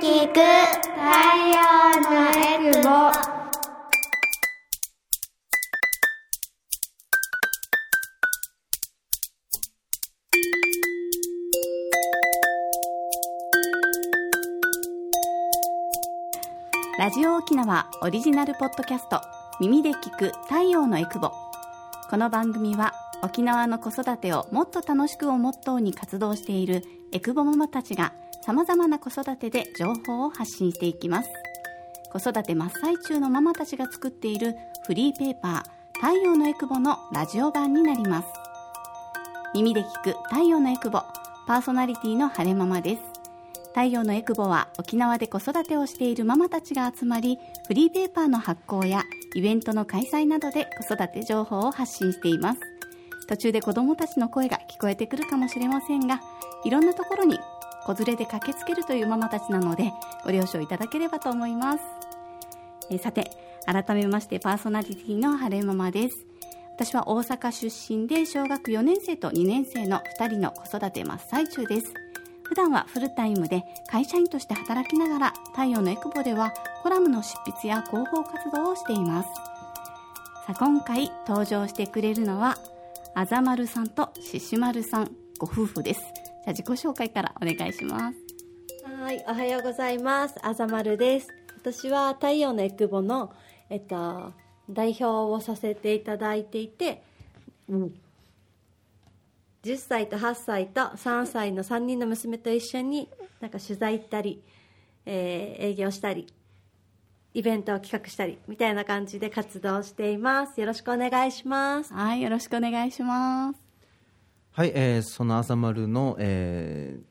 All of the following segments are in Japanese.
聞く太陽のエクボラジオ沖縄オリジナルポッドキャスト耳で聞く太陽のエクボ。この番組は沖縄の子育てをもっと楽しくをモットーに活動しているエクボママたちがさまざまな子育てで情報を発信していきます。子育て真っ最中のママたちが作っているフリーペーパー太陽のエクボのラジオ版になります。耳で聞く太陽のエクボパーソナリティの晴れママです。太陽のエクボは沖縄で子育てをしているママたちが集まりフリーペーパーの発行やイベントの開催などで子育て情報を発信しています。途中で子どもたちの声が聞こえてくるかもしれませんがいろんなところに子連れで駆けつけるというママたちなのでご了承いただければと思います。えーさて改めましてパーソナリティの晴れママです。私は大阪出身で小学4年生と2年生の2人の子育て真っ最中です。普段はフルタイムで会社員として働きながら太陽のエクボではコラムの執筆や広報活動をしています。さあ今回登場してくれるのはあざまるさんとししまるさんご夫婦です。じゃあ自己紹介からお願いしますはい、おはようございます。あざまるです。私は太陽のエクボの、えっと、代表をさせていただいていて、うん、10歳と8歳と3歳の3人の娘と一緒になんか取材行ったり、えー営業したり、イベントを企画したりみたいな感じで活動しています。よろしくお願いします。はいよろしくお願いしますはい、えーその朝丸の、えー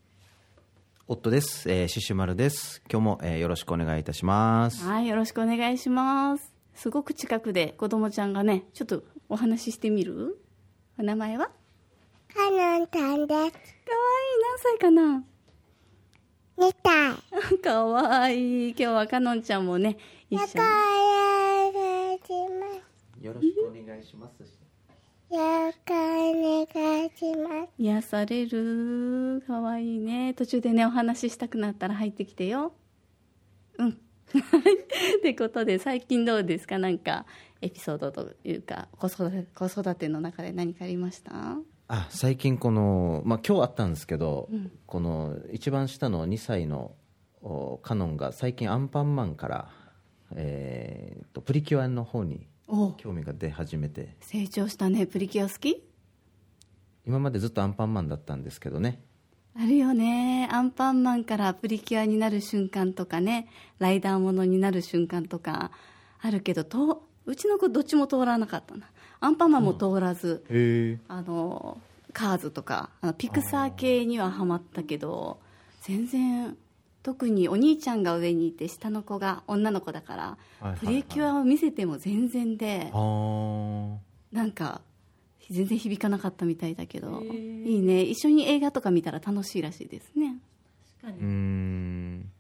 夫です、えー、シシュマルです。今日も、えーよろしくお願いいたします。はいよろしくお願いします。すごく近くで子供ちゃんがねちょっとお話ししてみる？お名前は？かのんたんです。かわいい何歳かな？みたいかわいい。今日はかのんちゃんもね一緒に。よろしくお願いします。よろしくお願いします。癒される。かわいいね。途中でねお話ししたくなったら入ってきてよ。うん。ってことで最近どうですか？なんかエピソードというか子育て子育ての中で何かありました？あ、最近この、まあ今日あったんですけど、この一番下の2歳のおカノンが最近アンパンマンから、えーとプリキュアの方にお興味が出始めて、成長したねプリキュア好き？今までずっとアンパンマンだったんですけどね。あるよね。アンパンマンからプリキュアになる瞬間とかね。ライダーものになる瞬間とかあるけどとうちの子どっちも通らなかったな。アンパンマンも通らず、へえ。あのカーズとかあのピクサー系にはハマったけど全然特にお兄ちゃんが上にいて下の子が女の子だから、はいはいはい。プリキュアを見せても全然でなんか全然響かなかったみたいだけどいいね。一緒に映画とか見たら楽しいらしいですね。確かうーん。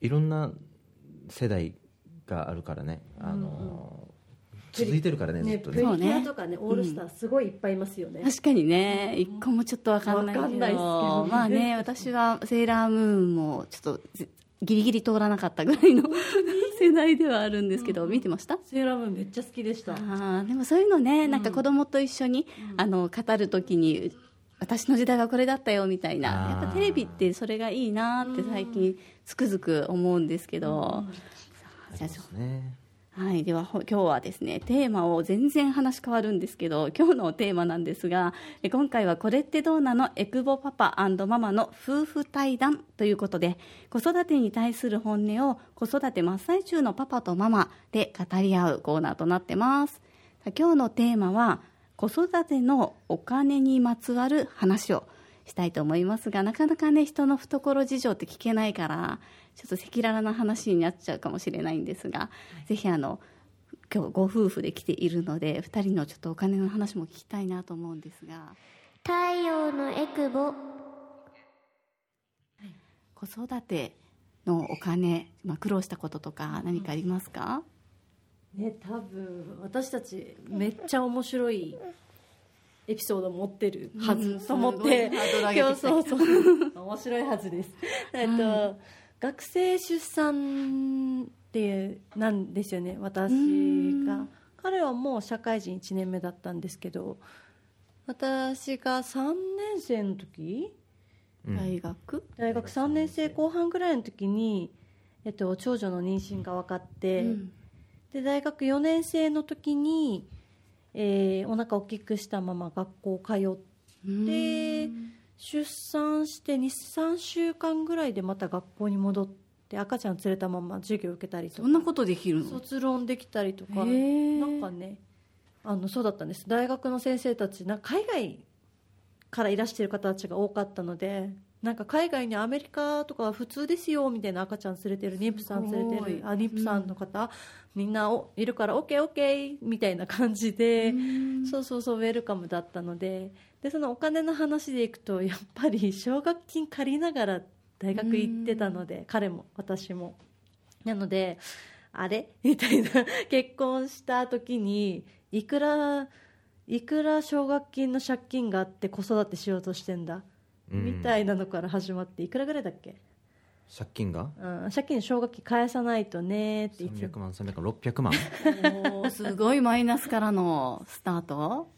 いろんな世代があるからね、あの続いてるからねずね、っとね。プリキュアとかね、オールスターすごいいっぱいいますよね。確かにね一個もちょっと分かんないけど。わかんないっすけどね。まあね私はセーラームーンもちょっとぜギリギリ通らなかったぐらいの 世代ではあるんですけど、見てました？セーラームーンめっちゃ好きでした。あーでもそういうのね、なんか子供と一緒に、あの語るときに私の時代はこれだったよみたいな。やっぱテレビってそれがいいなって最近つくづく思うんですけど、さあじゃあねはい、では今日はですねテーマを全然話変わるんですけど 今日のテーマなんですがえ今回は「これってどうなの？エクボパパママの夫婦対談」ということで子育てに対する本音を子育て真っ最中のパパとママで語り合うコーナーとなってます。今日のテーマは子育てのお金にまつわる話をしたいと思いますがなかなかね人の懐事情って聞けないからちょっと赤裸々な話になっちゃうかもしれないんですが、ぜひあの今日ご夫婦で来ているので2人のちょっとお金の話も聞きたいなと思うんですが。太陽のエクボ。子育てのお金、まあ、苦労したこととか何かありますか、ね、多分私たちめっちゃ面白いエピソード持ってるはずうんと思って。ハードル上げてきた。今日そうそう。面白いはずです。えっと、学生出産ってなんですよね私が。彼はもう社会人1年目だったんですけど私が3年生の時うん。大学？大学3年生。後半ぐらいの時に、えっと、長女の妊娠が分かって、うん。で大学4年生の時に、えーお腹大きくしたまま学校通って出産して23週間ぐらいでまた学校に戻って赤ちゃん連れたまま授業受けたりとか。そんなことできるの？卒論できたりとか。なんかねあのそうだったんです。大学の先生たちな海外からいらしてる方たちが多かったのでなんか海外にアメリカとかは普通ですよみたいな赤ちゃん連れてる妊婦さん連れてるあ妊婦さんの方、みんなおいるから OKOK みたいな感じで、そうそうそうウェルカムだったのででそのお金の話でいくとやっぱり奨学金借りながら大学行ってたので彼も私も。なのであれ？みたいな結婚した時にいくらいくら奨学金の借金があって子育てしようとしてんだ、うんみたいなのから始まっていくらぐらいだっけ、借金が？うん、借金奨学金返さないとねっていつ300万300万600万。すごいマイナスからのスタート。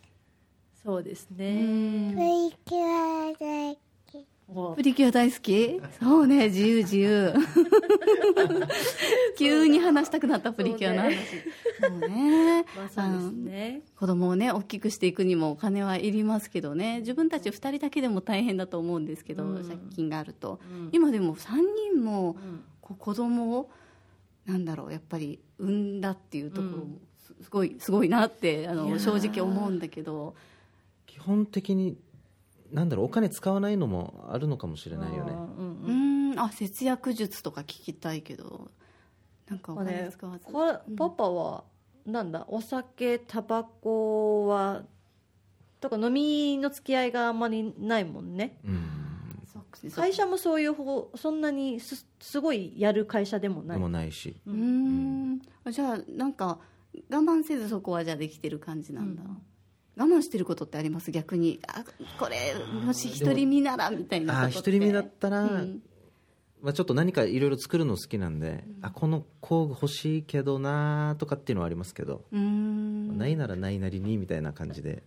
そうですうねん。プリキュア大もうプリキュア大好き？そうね自由自由。急に話したくなったプリキュアの話。そうね。うですね。子供をね大きくしていくにもお金はいりますけどね。自分たち2人だけでも大変だと思うんですけど、うん。借金があると、うん。今でも3人もん。こう子供をなんだろうやっぱり産んだっていうところもすすごいすごいなってあの正直思うんだけど。基本的になんだろうお金使わないのもあるのかもしれないよね。うんううん。ーん。あ節約術とか聞きたいけど。なんかお金使わず、これパパはなんだ？お酒タバコはとか飲みの付き合いがあんまりないもんね。うん。会社もそういう方そんなにすすごいやる会社でもなでいもないし。うーん。じゃあなんか我慢せずそこはじゃあできてる感じなんだ、我慢してることってあります？逆に。あこれもし独り身ならみたいなことって。あー独り身だったら、うん。まあ、ちょっと何かいろいろ作るの好きなんで、あこの工具欲しいけどなとかっていうのはありますけど、うーん。ないならないなりにみたいな感じで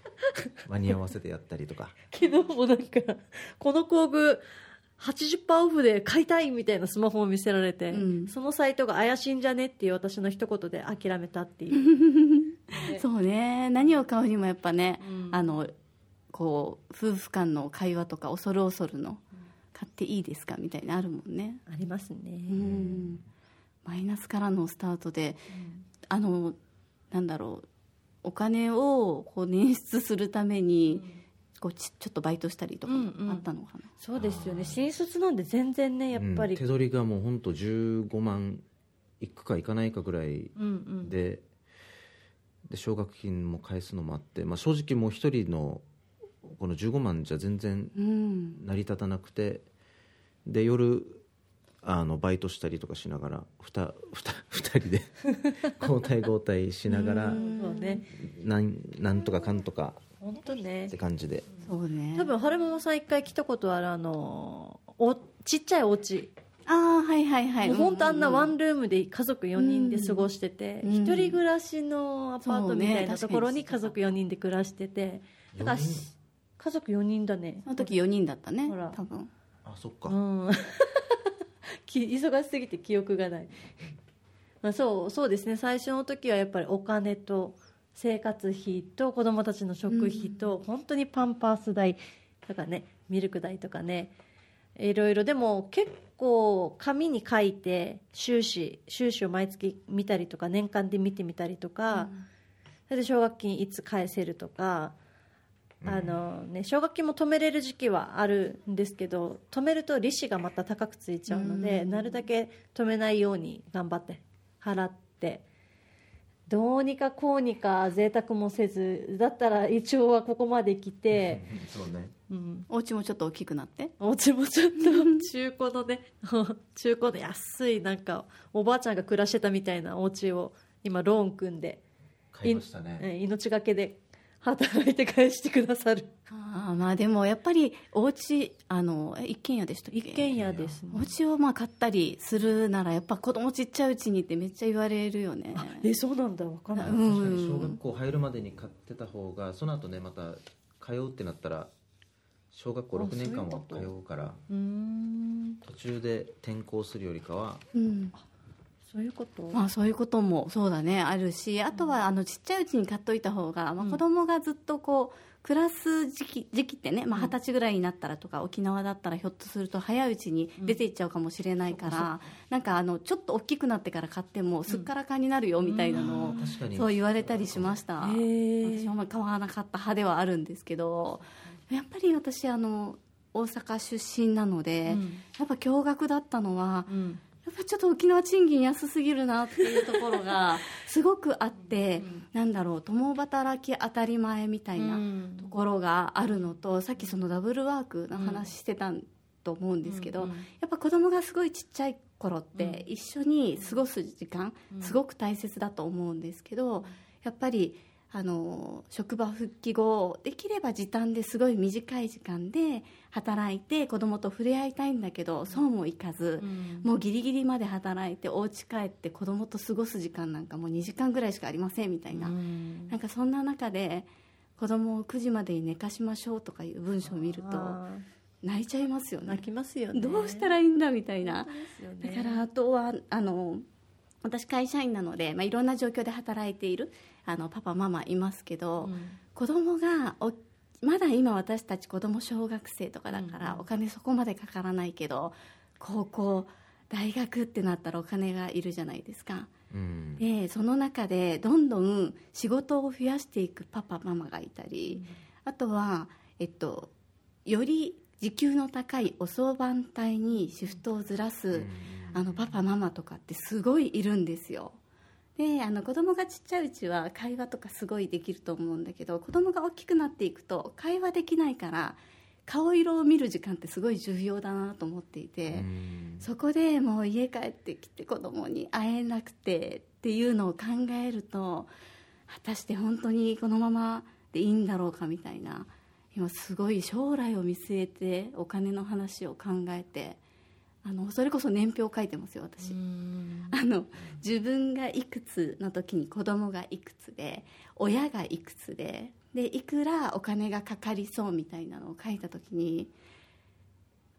間に合わせてやったりとか。昨日もなんかこの工具80%オフで買いたいみたいなスマホを見せられて、うん。そのサイトが怪しいんじゃねっていう私の一言で諦めたっていう そうね。何を買うにもやっぱね、うん。あのこう夫婦間の会話とか恐る恐るの買っていいですかみたいなのあるもんね、ありますね、うん。マイナスからのスタートで、あのなんだろう。お金をこう捻出するために、こうちちょっとバイトしたりとかうんうん。あったのかな、そうですよね。新卒なんで全然ねやっぱり、うん手取りがもう本当15万いくかいかないかぐらいうんうんで,、で奨学金も返すのもあって、まあ、正直もう一人のこの15万じゃ全然うん。成り立たなくてで夜あのバイトしたりとかしながら 2, 二人で交代交代しながらそうね。なんなんとかかんとか本当ね。って感じで。そうね。多分春ママさん一回来たことあるあのおちっちゃいお家ああはいはいはい。もう本当あんなワンンルームで家族4人で過ごしててうん一、人暮らしのアパートみたいなところに家族4人で暮らしててだからし家族4人だね。その時4人だったねほら。多分。あそっか、うん。き忙しすぎて記憶がない。まあそうそうですね。最初の時はやっぱりお金と生活費と子供たちの食費と、本当にパンパース代とかねミルク代とかねいろいろ。でも結構紙に書いて収支収支を毎月見たりとか年間で見てみたりとか、それで奨学金いつ返せるとか、あのね、奨学金も止めれる時期はあるんですけど止めると利子がまた高くついちゃうので、なるだけ止めないように頑張って払ってどうにかこうにか贅沢もせずだったら一応はここまで来て、そうね。うん、お家もちょっと大きくなって。お家もちょっと。中古のね 中古の安いなんかおばあちゃんが暮らしてたみたいなお家を今ローン組んで。買いましたね。うん命がけで働いて返してくださる。あーまあでもやっぱりお家あのえ一軒家でした一軒家ですねお家をまあ買ったりするならやっぱ子供ちっちゃいうちにってめっちゃ言われるよね。えそうなんだ。わかんない、うん確かに小学校入るまでに買ってた方がその後ねまた通うってなったら小学校あ6年間は通うから途中で転校するよりかはうんそういうこと、まあそういうこともそうだねあるしあとはあのちっちゃいうちに買っといた方が、まあ、子供がずっとこう暮らす時期時期ってねまあ二十歳ぐらいになったらとか沖縄だったらひょっとすると早いうちに出ていっちゃうかもしれないから、なんかあのちょっと大きくなってから買ってもすっからかんになるよみたいなのを、確かに。そう言われたりしました。私はまり買わなかった派ではあるんですけどやっぱり私あの大阪出身なので、うん。やっぱ驚愕だったのは、うんやっぱちょっと沖縄賃金安すぎるなっていうところが すごくあって、なんだろう共働き当たり前みたいなうんところがあるのと、さっきそのダブルワークの話してたと思うんですけど、やっぱ子供がすごいちっちゃい頃って一緒に過ごす時間、すごく大切だと思うんですけど、やっぱりあの職場復帰後できれば時短ですごい短い時間で働いて子供と触れ合いたいんだけどそうもいかず、うん。もうギリギリまで働いてお家帰って子供と過ごす時間なんかもう2時間ぐらいしかありませんみたいな、うん。なんかそんな中で子供を9時までに寝かしましょうとかいう文章を見るとあ泣いちゃいますよね。ー泣きますよね。どうしたらいいんだみたいな。ね。だからあとはあの私会社員なので、まあ、いろんな状況で働いているあのパパママいますけど、うん。子供がおまだ今私たち子供小学生とかだから、お金そこまでかからないけど高校大学ってなったらお金がいるじゃないですか。うん。でその中でどんどん仕事を増やしていくパパママがいたり、あとは、えっと、より時給の高い遅番帯にシフトをずらす、あのパパママとかってすごいいるんですよであの子供がちっちゃいうちは会話とかすごいできると思うんだけど子供が大きくなっていくと会話できないから顔色を見る時間ってすごい重要だなと思っていて、うん。そこでもう家帰ってきて子供に会えなくてっていうのを考えると果たして本当にこのままでいいんだろうかみたいな今すごい将来を見据えてお金の話を考えてあのそれこそ年表書いてますよ私、うん。あの自分がいくつの時に子供がいくつで親がいくつででいくらお金がかかりそうみたいなのを書いた時に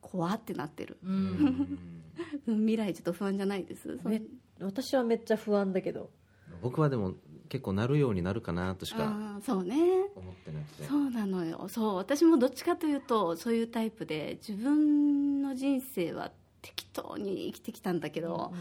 怖ってなってる、未来ちょっと不安じゃないです。私はめっちゃ不安だけど。僕はでも結構なるようになるかなとしかそうね。思ってなくて。そうなのよ。そう私もどっちかというとそういうタイプで自分の人生は適当に生きてきたんだけど、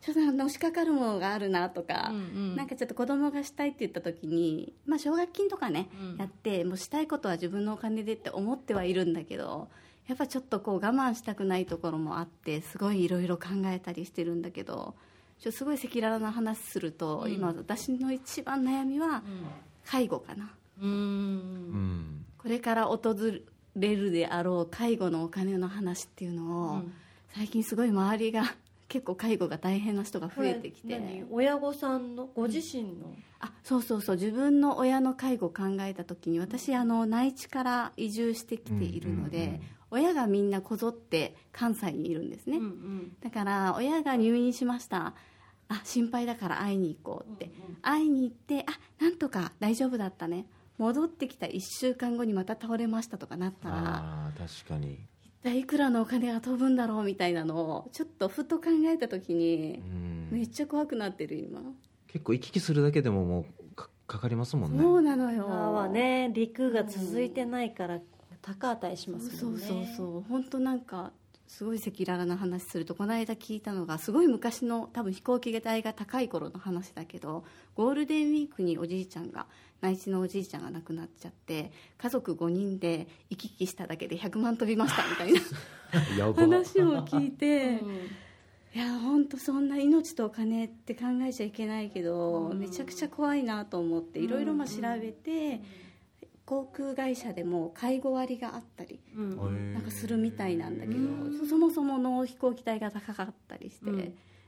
ちょっとのしかかるものがあるなとか、うんうん。なんかちょっと子供がしたいって言った時に、まあ、奨学金とかね、うん。やってもうしたいことは自分のお金でって思ってはいるんだけどやっぱちょっとこう我慢したくないところもあってすごいいろいろ考えたりしてるんだけどちょっとすごい赤裸々な話すると、うん。今私の一番悩みは介護かな。うんうん。うん。これから訪れるであろう介護のお金の話っていうのを、うん最近すごい周りが 結構介護が大変な人が増えてきて。親御さんの？ご自身の、あそうそうそう。自分の親の介護を考えた時に私あの内地から移住してきているので、うんうんうん親がみんなこぞって関西にいるんですね、うんうん。だから親が入院しました。あ心配だから会いに行こうって、会いに行ってあなんとか大丈夫だったね。戻ってきた1週間後にまた倒れましたとかなったらああ確かに。一体いくらのお金が飛ぶんだろうみたいなのをちょっとふと考えた時にうん。めっちゃ怖くなってる今、結構行き来するだけでももうかかかりますもんね。そうなのよ。今はね陸が続いてないから高値しますそうもんねそうそう。本当なんかすごい赤裸々な話するとこの間聞いたのがすごい昔の多分飛行機代が高い頃の話だけどゴールデンウィークにおじいちゃんが内地のおじいちゃんが亡くなっちゃって家族5人で行き来しただけで100万飛びましたみたいな。話を聞いて うん。いや本当そんな命とお金って考えちゃいけないけど、うん。めちゃくちゃ怖いなと思っていろいろまあ調べて、航空会社でも介護割があったりうん。なんかするみたいなんだけど、うん。そもそもの飛行機代が高かったりして、うん。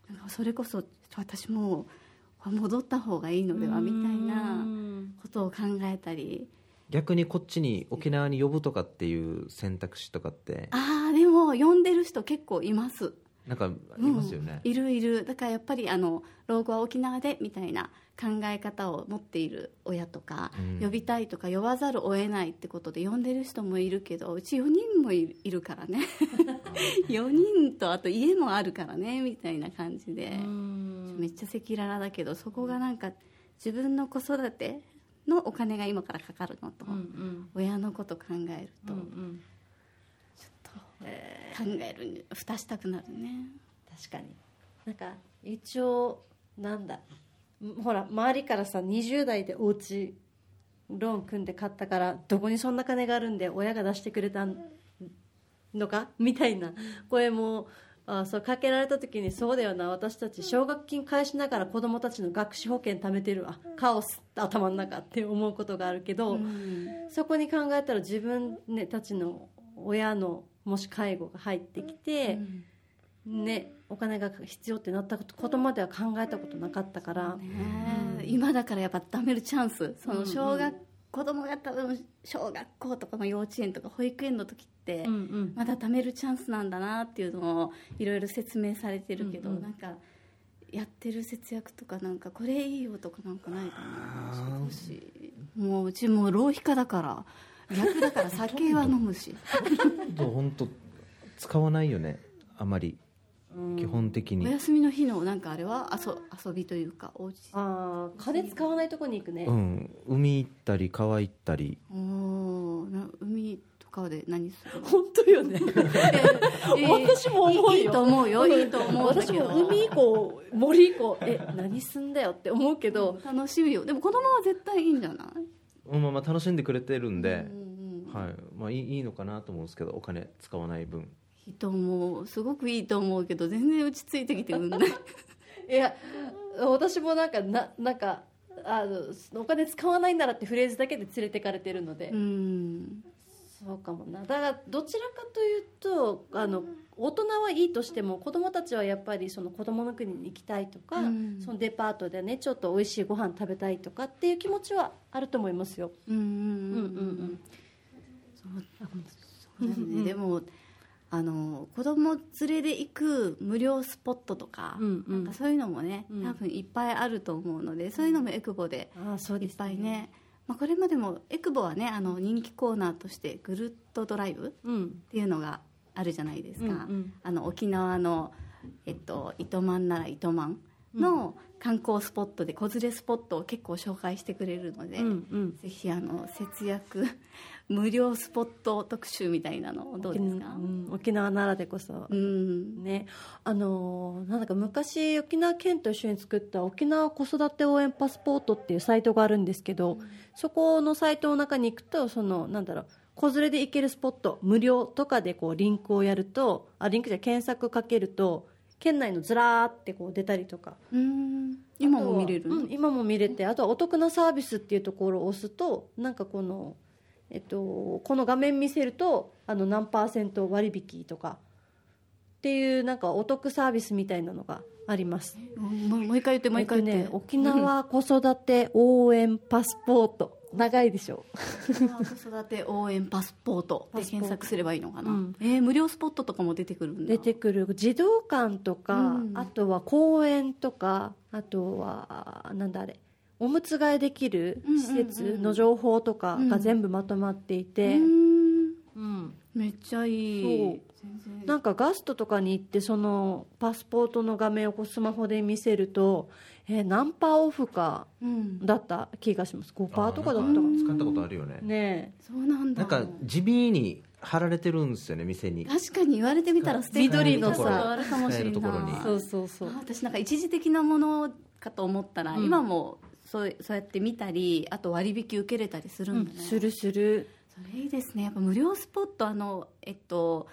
なんかそれこそ私も戻った方がいいのではみたいなことを考えたり。逆にこっちに沖縄に呼ぶとかっていう選択肢とかって？ああでも呼んでる人結構います。なんかいますよね、うん。いるいる。だからやっぱりあの老後は沖縄でみたいな考え方を持っている親とか、うん。呼びたいとか呼ばざるを得ないってことで呼んでる人もいるけどうち4人もいいるからね。4人とあと家もあるからねみたいな感じでめっちゃ赤裸々だけどそこがなんか自分の子育てのお金が今からかかるのと、うん親のこと考えると、うんうん。考えるに蓋したくなるね。確かに。なんか一応なんだんほら周りからさ20代でお家ローン組んで買ったからどこにそんな金があるんで親が出してくれたのかみたいな声もあそうかけられた時にそうだよな。私たち奨学金返しながら子供たちの学資保険貯めてるあカオス頭の中って思うことがあるけど、うん。そこに考えたら自分、ね、たちの親のもし介護が入ってきて、ね、お金が必要ってなったことまでは考えたことなかったから、ね。え今だからやっぱ貯めるチャンス。その小学、う子供が多分小学校とかの幼稚園とか保育園の時って、まだ貯めるチャンスなんだなっていうのをいろいろ説明されてるけど、うんうん。なんかやってる節約とかなんかこれいいよとかなんかないかな。少し。もううちもう浪費家だから。逆だから酒は飲むし。と本当使わないよね。あまり、基本的おに休みの日のなんかあれは？遊遊びというかおうちああ金使わないとこに行くね、うん。海行ったり川行ったり。おーな海とかで何するの？本当よね。私も思うよ。いいいと思うよ。いいと思うんだけど。私も海行こう森行こう。え何すんだよって思うけど、楽しみよ。でも子供は絶対いいんじゃない？うんまあまあ楽しんでくれてるんで、うんうん。はい。まあ、いいいいのかなと思うんですけどお金使わない分いいと思うすごくいいと思うけど全然落ち着いてきてくんない。いや私もなんかななんかあのお金使わないならってフレーズだけで連れてかれてるので、うん。そうかもな。だからどちらかというとあの大人はいいとしても子供たちはやっぱりその子供の国に行きたいとか、うん。そのデパートでねちょっと美味しいご飯食べたいとかっていう気持ちはあると思いますよ。うんうんうんうん。そうだよね。でもあの子供連れで行く無料スポットとか,、うんうん。なんかそういうのもね、うん。多分いっぱいあると思うのでそういうのもエクボでいっぱいね、まあ、これまでもエクボはねあの人気コーナーとしてぐるっとドライブっうん。ていうのがあるじゃないですか、うんうん。あの沖縄の、えっと、糸満なら糸満の観光スポットで子連れスポットを結構紹介してくれるので、うんうん。ぜひあの節約無料スポット特集みたいなのどうですか？うん沖縄ならでこそ。うん。ね。あのーなんだか昔沖縄県と一緒に作った沖縄子育て応援パスポートっていうサイトがあるんですけど、そこのサイトの中に行くとそのなんだろう子連れで行けるスポット無料とかでこうリンクをやるとあリンクじゃ検索かけると県内のずらーってこう出たりとか。うん。今も見れるうん、今も見れてあとはお得なサービスっていうところを押すとなんかこの、えっと、この画面見せるとあの何パーセント割引とかっていうなんかお得サービスみたいなのがあります。うんもう一回言ってもう一回言って、えっとね、沖縄子育て応援パスポート。長いでしょ。沖縄子育て応援パスポートで検索すればいいのかな、うん。えー無料スポットとかも出てくるんだ。出てくる。児童館とか、うん。あとは公園とかあとはなんだあれおむつ替えできる施設の情報とかが全部まとまっていて、うん。うん。めっちゃいい。そう。なんかガストとかに行ってそのパスポートの画面をこうスマホで見せると、えー何パーオフかうん。だった？気がします。5パーとかだったか使ったことあるよね。なねそうなんだ。なんか地味に貼られてるんですよね店に。確かに言われてみたらステッカー緑のさ。あるかもしれない。使えるところに。そうそうそう。あ私なんか一時的なものかと思ったら、うん。今もそうそうやって見たりあと割引受けれたりするんだね、するする。それいいですね。やっぱ無料スポットあのえっと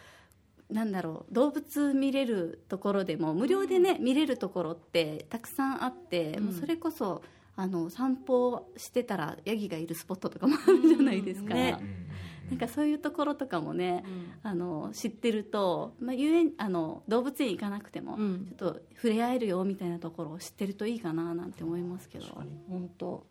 なんだろう動物見れるところでも無料でね、見れるところってたくさんあって、うん。もうそれこそあの散歩してたらヤギがいるスポットとかもあるじゃないですか、うんねなんかそういうところとかもね、あの知ってると、まあ、遊園あの動物園行かなくても、うん。ちょっと触れ合えるよみたいなところを知ってるといいかななんて思いますけど。本当。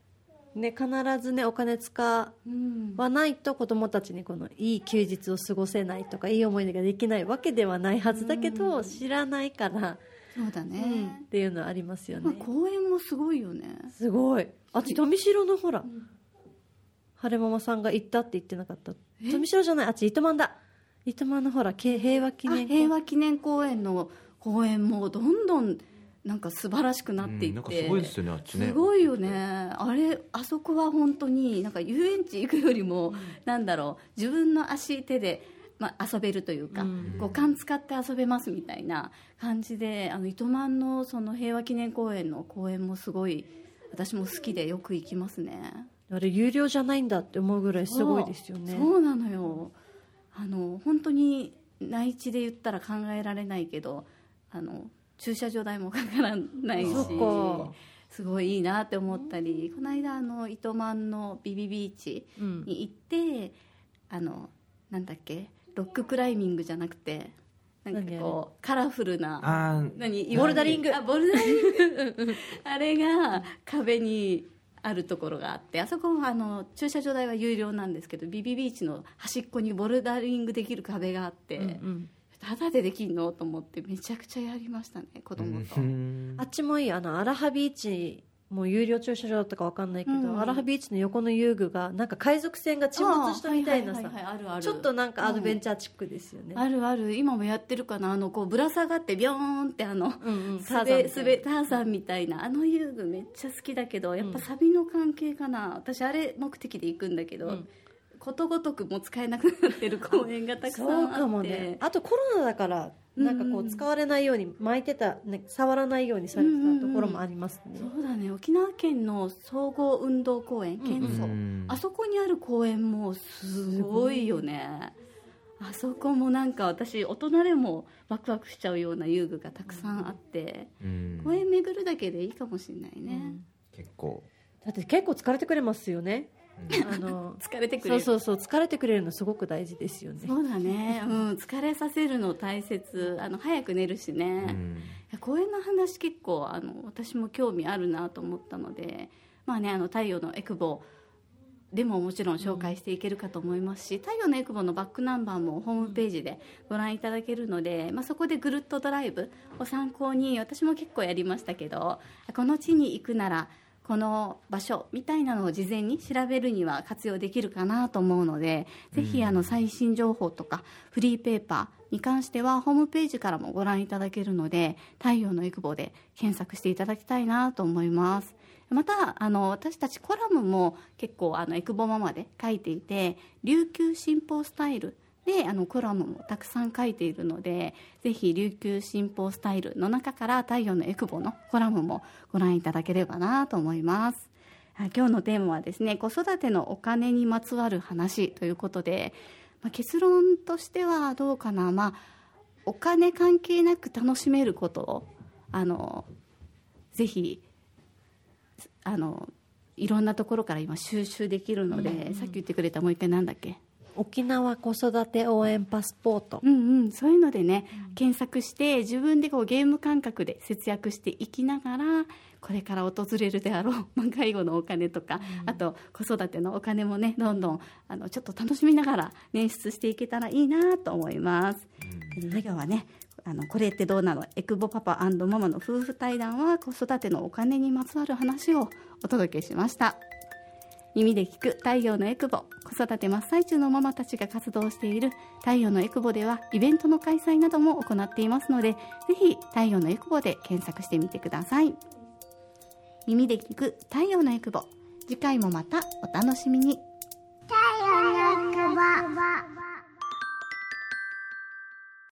ね必ずねお金使うんわないと子供たちにこのいい休日を過ごせないとかいい思い出ができないわけではないはずだけど、知らないから、そうだうんねっ、ていうのはありますよまあね、公園もすごいよね。すごい。あっち富城のほら、晴れママさんが行ったって言ってなかった富城じゃない？あっち糸満だ。糸満のほらけ平和記あ念公平和記念公園の公園もどんどんなんか素晴らしくなっていって、うんなんかすごいですよねあっちね。すごいよね。あれあそこは本当になんか遊園地行くよりも、なんだろう自分の足手で、まあ、遊べるというか、うん。五感使って遊べますみたいな感じであの糸満のその平和記念公園の公園もすごい私も好きでよく行きますねあれ有料じゃないんだって思うぐらいすごいですよね。そうそうなのよ。あの本当に内地で言ったら考えられないけどあの駐車場代もかからないしすごいいいなって思ったりこの間あの糸満のビビビーチうん。に行ってあのなんだっけロッククライミングじゃなくてなんかこうカラフルな何ボルダリング。あボルダリング。あれが壁にあるところがあってあそこはあの駐車場代は有料なんですけどビビビーチの端っこにボルダリングできる壁があって、うんうん。ただでできんのと思ってめちゃくちゃやりましたね子供と、うん。あっちもいいあのアラハビーチもう有料駐車場だったか分かんないけど、うんアラハビーチの横の遊具がなんか海賊船が沈没したみたいなさ。ちょっとなんかアドベンチャーチックですよね、あるある。今もやってるかな？あのこうぶら下がってビョーンってあのうんうん。ター ザンみたいな。あの遊具めっちゃ好きだけどやっぱサビの関係かな、私あれ目的で行くんだけど、うん。ことごとくもう使えなくなってる公園がたくさんあって。そうかもね。あとコロナだからなんかこう使われないように巻いてた、ね、触らないようにされてたところもありますね、そうだね。沖縄県の総合運動公園県うん総、うん。あそこにある公園もすごいよね。あそこもなんか私大人でもワクワクしちゃうような遊具がたくさんあって、うん。公園巡るだけでいいかもしれないね、結構。だって結構疲れてくれますよね、あの 疲れてくれる。そうそうそう疲れてくれるのすごく大事ですよね。そうだね、うん、疲れさせるの大切。あの早く寝るしね、いうん。や公園の話結構あの私も興味あるなと思ったのでまあねあの太陽のエクボでももちろん紹介していけるかと思いますし、太陽のエクボのバックナンバーもホームページでご覧いただけるので、まあ、そこでぐるっとドライブを参考に私も結構やりましたけどこの地に行くならこの場所みたいなのを事前に調べるには活用できるかなと思うので、ぜひあの最新情報とかフリーペーパーに関してはホームページからもご覧いただけるので太陽のエクボで検索していただきたいなと思います。またあの私たちコラムも結構あのエクボママで書いていて琉球新報スタイルであのコラムもたくさん書いているのでぜひ琉球新報スタイルの中から太陽のエクボのコラムもご覧いただければなと思います。あ今日のテーマはですね子育てのお金にまつわる話ということで、まあ、結論としてはどうかな。まあお金関係なく楽しめることをあのぜひあのいろんなところから今収集できるので、さっき言ってくれたもう一回なんだっけ？沖縄子育て応援パスポート。うんうん、そういうのでね、検索して自分でこうゲーム感覚で節約していきながらこれから訪れるであろう、まあ、介護のお金とか、あと子育てのお金もねどんどんあのちょっと楽しみながら捻出していけたらいいなと思います。今日はねあのこれってどうなの？エクボパパママの夫婦対談は子育てのお金にまつわる話をお届けしました。耳で聞く太陽のエクボ子育て真っ最中のママたちが活動している太陽のエクボではイベントの開催なども行っていますのでぜひ太陽のエクボで検索してみてください。耳で聞く太陽のエクボ次回もまたお楽しみに。太陽の